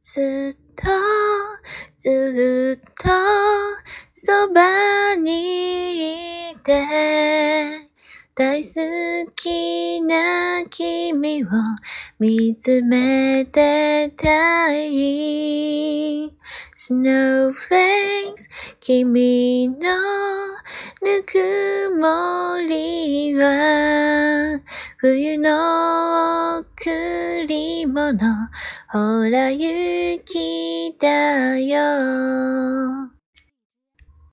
ずっと、ずっと、そばにいて、大好きな君を見つめてたい。Snowflakes 君のぬくもりは冬のものほら雪だよ。